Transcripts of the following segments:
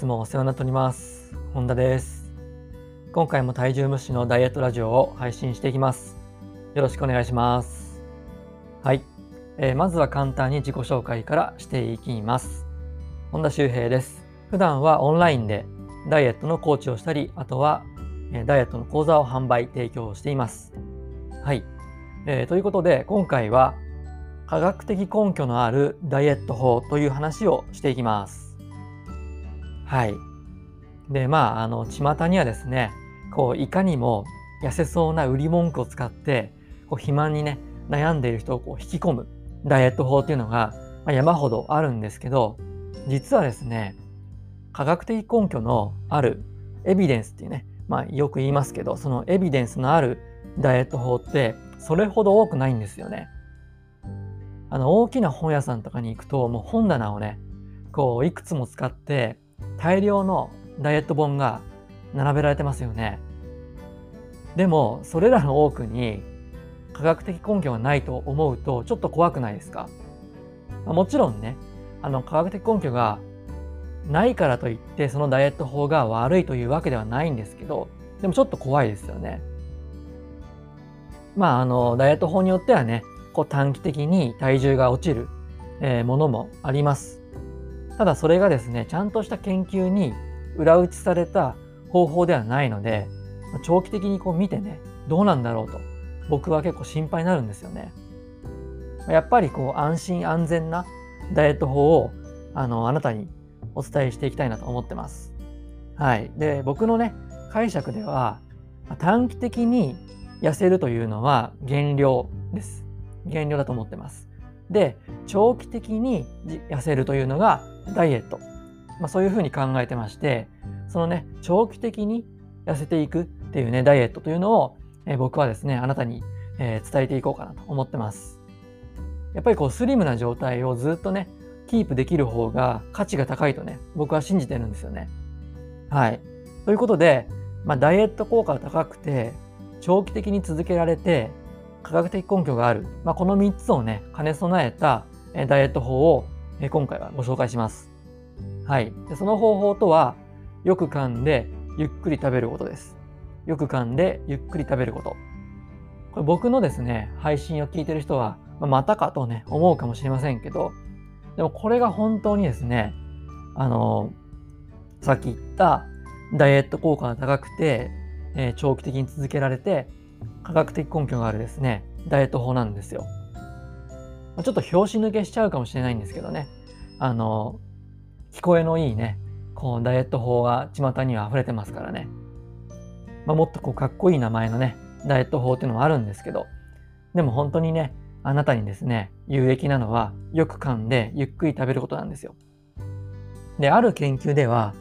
つもお世話になっております。本田です。今回も体重無視のダイエットラジオを配信していきます。よろしくお願いします。はい、えー、まずは簡単に自己紹介からしていきます。本田修平です。普段はオンラインでダイエットのコーチをしたりあとはダイエットの講座を販売提供しています。はい、えー、ということで今回は科学的根拠のあるダイエット法という話をしていきます。はい。で、まあ、あの、巷にはですね、こう、いかにも痩せそうな売り文句を使って、こう、肥満にね、悩んでいる人をこう引き込むダイエット法っていうのが、ま、山ほどあるんですけど、実はですね、科学的根拠のあるエビデンスっていうね、まあ、よく言いますけど、そのエビデンスのあるダイエット法って、それほど多くないんですよね。あの大きな本屋さんとかに行くともう本棚をねこういくつも使って大量のダイエット本が並べられてますよね。でもそれらの多くに科学的根拠がないと思うとちょっと怖くないですか？もちろんねあの科学的根拠がないからといってそのダイエット法が悪いというわけではないんですけどでもちょっと怖いですよね。まああのダイエット法によってはねこう短期的に体重が落ちる、えー、ものもあります。ただそれがですね、ちゃんとした研究に裏打ちされた方法ではないので、長期的にこう見てね、どうなんだろうと、僕は結構心配になるんですよね。やっぱりこう安心安全なダイエット法をあのあなたにお伝えしていきたいなと思ってます。はい。で、僕のね、解釈では短期的に痩せるというのは減量です。減量だと思ってます。で、長期的に痩せるというのがダイエット。まあ、そういうふうに考えてまして、そのね、長期的に痩せていくっていうね、ダイエットというのを、えー、僕はですね、あなたに、えー、伝えていこうかなと思ってます。やっぱりこうスリムな状態をずっとね、キープできる方が価値が高いとね、僕は信じてるんですよね。はい。ということで、まあ、ダイエット効果が高くて、長期的に続けられて、科学的根拠がある、まあ、この3つをね、兼ね備えたダイエット法をえ今回はご紹介します。はい。その方法とは、よく噛んでゆっくり食べることです。よく噛んでゆっくり食べること。これ僕のですね、配信を聞いてる人は、ままたかとね、思うかもしれませんけど、でもこれが本当にですね、あの、さっき言ったダイエット効果が高くて、えー、長期的に続けられて、科学的根拠があるですね、ダイエット法なんですよ。ちょっと拍子抜けしちゃうかもしれないんですけどね、あの、聞こえのいいね、こうダイエット法が巷には溢れてますからね。まあ、もっとこうかっこいい名前のね、ダイエット法っていうのもあるんですけど、でも本当にね、あなたにですね、有益なのはよく噛んでゆっくり食べることなんですよ。で、ある研究では、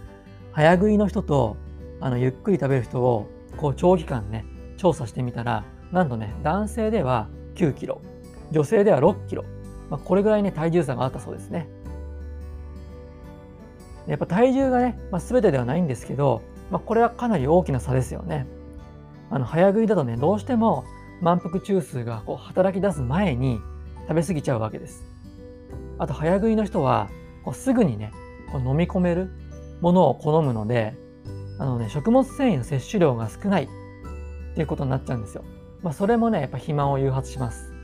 早食いの人とあのゆっくり食べる人をこう長期間ね、調査してみたら、なんとね、男性では9キロ、女性では6キロ、まあ、これぐらいね、体重差があったそうですね。やっぱ体重がね、まあ、全てではないんですけど、まあ、これはかなり大きな差ですよね。あの早食いだとね、どうしても満腹中枢がこう働き出す前に食べ過ぎちゃうわけです。あと早食いの人はこうすぐにね、こう飲み込めるものを好むので、あのね、食物繊維の摂取量が少ないっていうことになっちゃうんですよ。まあ、それもね、やっぱ肥満を誘発します。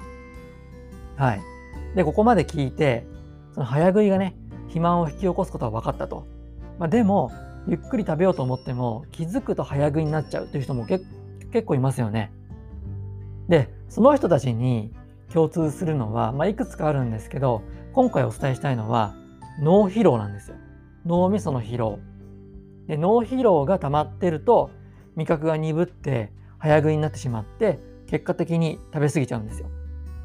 はい。で、ここまで聞いて、その早食いがね、肥満を引き起こすことは分かったと。まあ、でも、ゆっくり食べようと思っても、気づくと早食いになっちゃうという人も結構いますよね。で、その人たちに共通するのは、まあ、いくつかあるんですけど、今回お伝えしたいのは、脳疲労なんですよ。脳みその疲労。で脳疲労が溜まってると、味覚が鈍って早食いになってしまって結果的に食べ過ぎちゃうんですよ。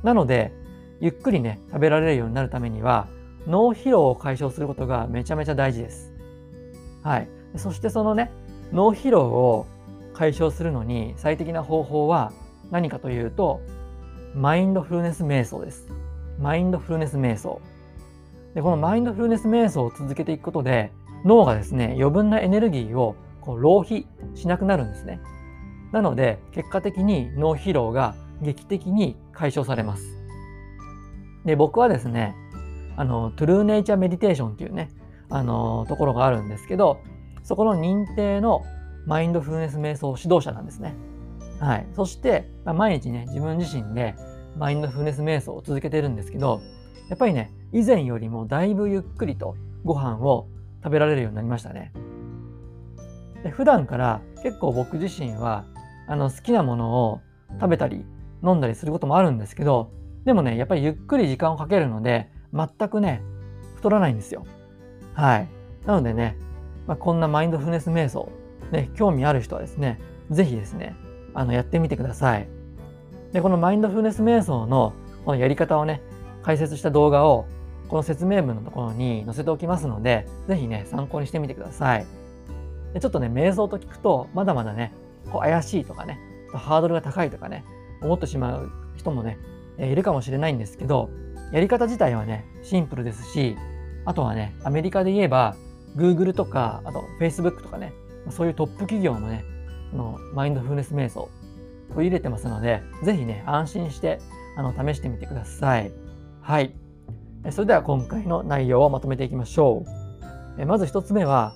なのでゆっくりね食べられるようになるためには脳疲労を解消することがめちゃめちゃ大事です。はい。そしてそのね脳疲労を解消するのに最適な方法は何かというとマインドフルネス瞑想です。マインドフルネス瞑想。でこのマインドフルネス瞑想を続けていくことで脳がですね余分なエネルギーをこう浪費しなくなるんですね。なので、結果的に脳疲労が劇的に解消されます。で、僕はですね、あの、トゥルーネイチャーメディテーションっていうね、あのところがあるんですけど、そこの認定のマインドフルネス瞑想指導者なんですね。はい。そして、まあ、毎日ね、自分自身でマインドフルネス瞑想を続けてるんですけど、やっぱりね、以前よりもだいぶゆっくりとご飯を食べられるようになりましたね。で普段から結構僕自身はあの好きなものを食べたり飲んだりすることもあるんですけど、でもね、やっぱりゆっくり時間をかけるので、全くね、太らないんですよ。はい。なのでね、まあ、こんなマインドフルネス瞑想、ね、興味ある人はですね、ぜひですね、あの、やってみてください。で、このマインドフルネス瞑想のこのやり方をね、解説した動画を、この説明文のところに載せておきますので、ぜひね、参考にしてみてください。でちょっとね、瞑想と聞くと、まだまだね、こう怪しいとかね、ハードルが高いとかね、思ってしまう人もね、いるかもしれないんですけど、やり方自体はね、シンプルですし、あとはね、アメリカで言えば、Google とか、あと Facebook とかね、そういうトップ企業のね、のマインドフルネス瞑想取り入れてますので、ぜひね、安心してあの試してみてください。はい。それでは今回の内容をまとめていきましょう。まず1つ目は、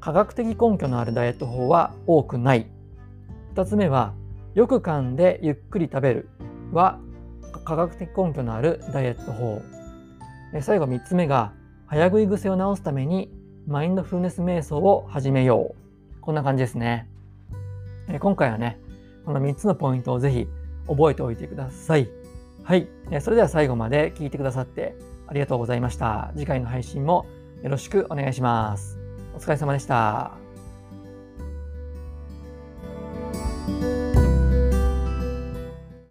科学的根拠のあるダイエット法は多くない。2つ目は、よく噛んでゆっくり食べるは科学的根拠のあるダイエット法。最後3つ目が、早食い癖を治すためにマインドフルネス瞑想を始めよう。こんな感じですね。今回はね、この3つのポイントをぜひ覚えておいてください。はい。それでは最後まで聞いてくださってありがとうございました。次回の配信もよろしくお願いします。お疲れ様でした。